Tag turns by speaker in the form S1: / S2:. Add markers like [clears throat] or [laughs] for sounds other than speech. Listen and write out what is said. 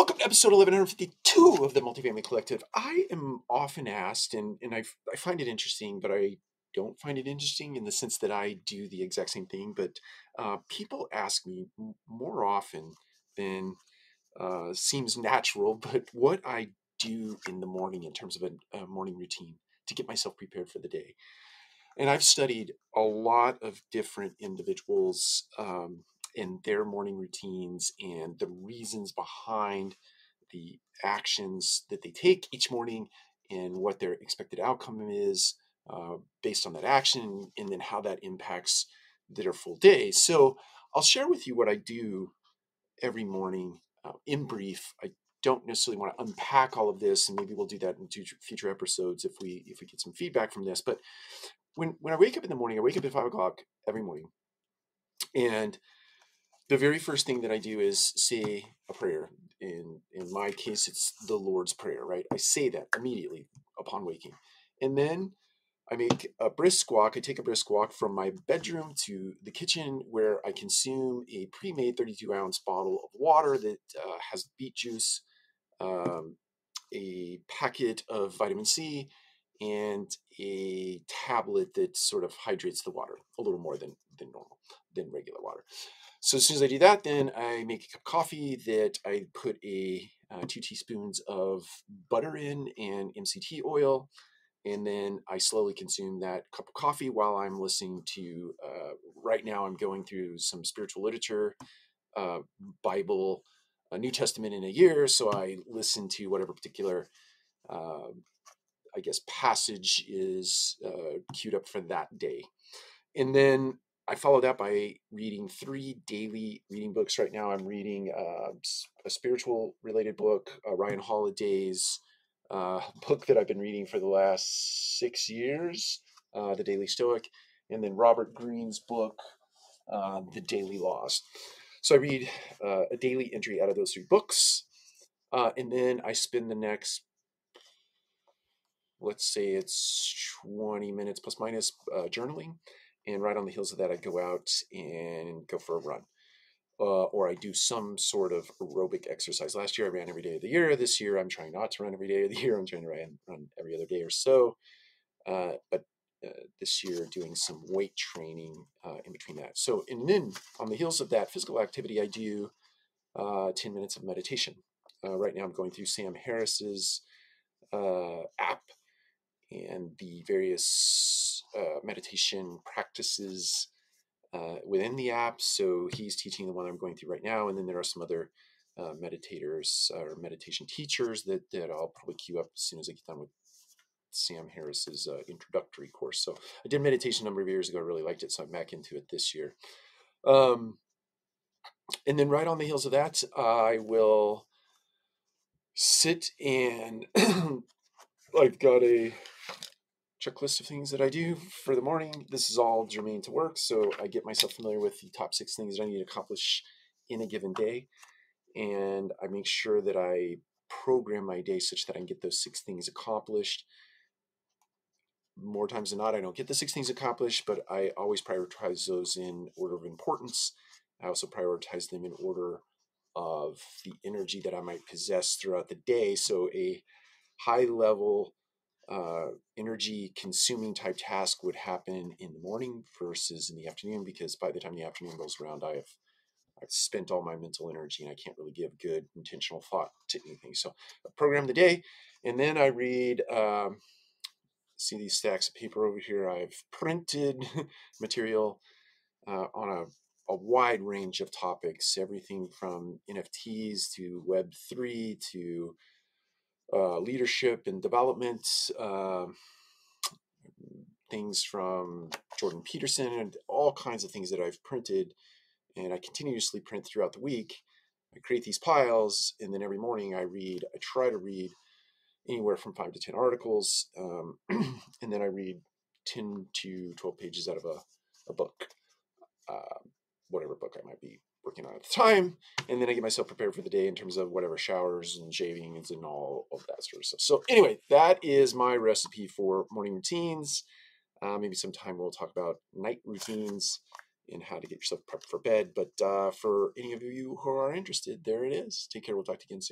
S1: Welcome to episode 1152 of the Multifamily Collective. I am often asked, and, and I, I find it interesting, but I don't find it interesting in the sense that I do the exact same thing. But uh, people ask me more often than uh, seems natural, [laughs] but what I do in the morning in terms of a, a morning routine to get myself prepared for the day. And I've studied a lot of different individuals um, and their morning routines and the reasons behind the actions that they take each morning and what their expected outcome is uh, based on that action and then how that impacts their full day. So I'll share with you what I do every morning uh, in brief. I don't necessarily want to unpack all of this, and maybe we'll do that in future episodes if we if we get some feedback from this. But when when I wake up in the morning, I wake up at five o'clock every morning, and the very first thing that I do is say a prayer. In in my case, it's the Lord's prayer. Right? I say that immediately upon waking, and then I make a brisk walk. I take a brisk walk from my bedroom to the kitchen where I consume a pre made 32 ounce bottle of water that uh, has beet juice, um, a packet of vitamin C, and a tablet that sort of hydrates the water a little more than, than than regular water. So as soon as I do that, then I make a cup of coffee that I put a uh, two teaspoons of butter in and MCT oil and then I slowly consume that cup of coffee while I'm listening to. Uh, right now, I'm going through some spiritual literature, uh, Bible, a New Testament in a year. So I listen to whatever particular, uh, I guess, passage is uh, queued up for that day, and then I follow that by reading three daily reading books. Right now, I'm reading uh, a spiritual related book, uh, Ryan Holiday's uh, [laughs] book that I've been reading for the last six years, uh, The Daily Stoic, and then Robert Greene's book, uh, The Daily Laws. So I read uh, a daily entry out of those three books, and then I spend the next, let's say it's 20 minutes plus minus journaling. And right on the heels of that, I go out and go for a run uh, or I do some sort of aerobic exercise. Last year I ran every day of the year. This year I'm trying not to run every day of the year. I'm trying to run, run every other day or so. Uh, but uh, this year doing some weight training uh, in between that. So, and then on the heels of that physical activity, I do uh, 10 minutes of meditation. Uh, right now I'm going through Sam Harris's and the various meditation practices uh, within the app. So he's teaching the one I'm going through right now, and then there are some other uh, meditators or meditation teachers that that I'll probably queue up as soon as I get done with Sam Harris's uh, introductory course. So I did meditation a number of years ago, I really liked it, so I'm back into it this year. Um, and then right on the heels of that, I will sit and [clears throat] I've got a checklist of things that I do for the morning. This is all germane to work, so I get myself familiar with the top six things that I need to accomplish in a given day. And I make sure that I program my day such that I can get those six things accomplished. More times than not, I don't get the six things accomplished, but I always prioritize those in order of importance. I also prioritize them in order of the energy that I might possess throughout the day. So, a high level uh, energy consuming type task would happen in the morning versus in the afternoon because by the time the afternoon rolls around i have i've spent all my mental energy and i can't really give good intentional thought to anything. So I program the day and then i read um, see these stacks of paper over here. I've printed [laughs] material uh, on a, a wide range of topics everything from nfts to web3 to uh, leadership and development, uh, things from Jordan Peterson, and all kinds of things that I've printed. And I continuously print throughout the week. I create these piles, and then every morning I read, I try to read anywhere from five to 10 articles. Um, [clears throat] and then I read 10 to 12 pages out of a, a book, uh, whatever book I might be working on at the time, and then I get myself prepared for the day in terms of whatever showers and shavings and all of that sort of stuff. So anyway, that is my recipe for morning routines. Uh, maybe sometime we'll talk about night routines and how to get yourself prepped for bed. But uh, for any of you who are interested, there it is. Take care. We'll talk to you again soon.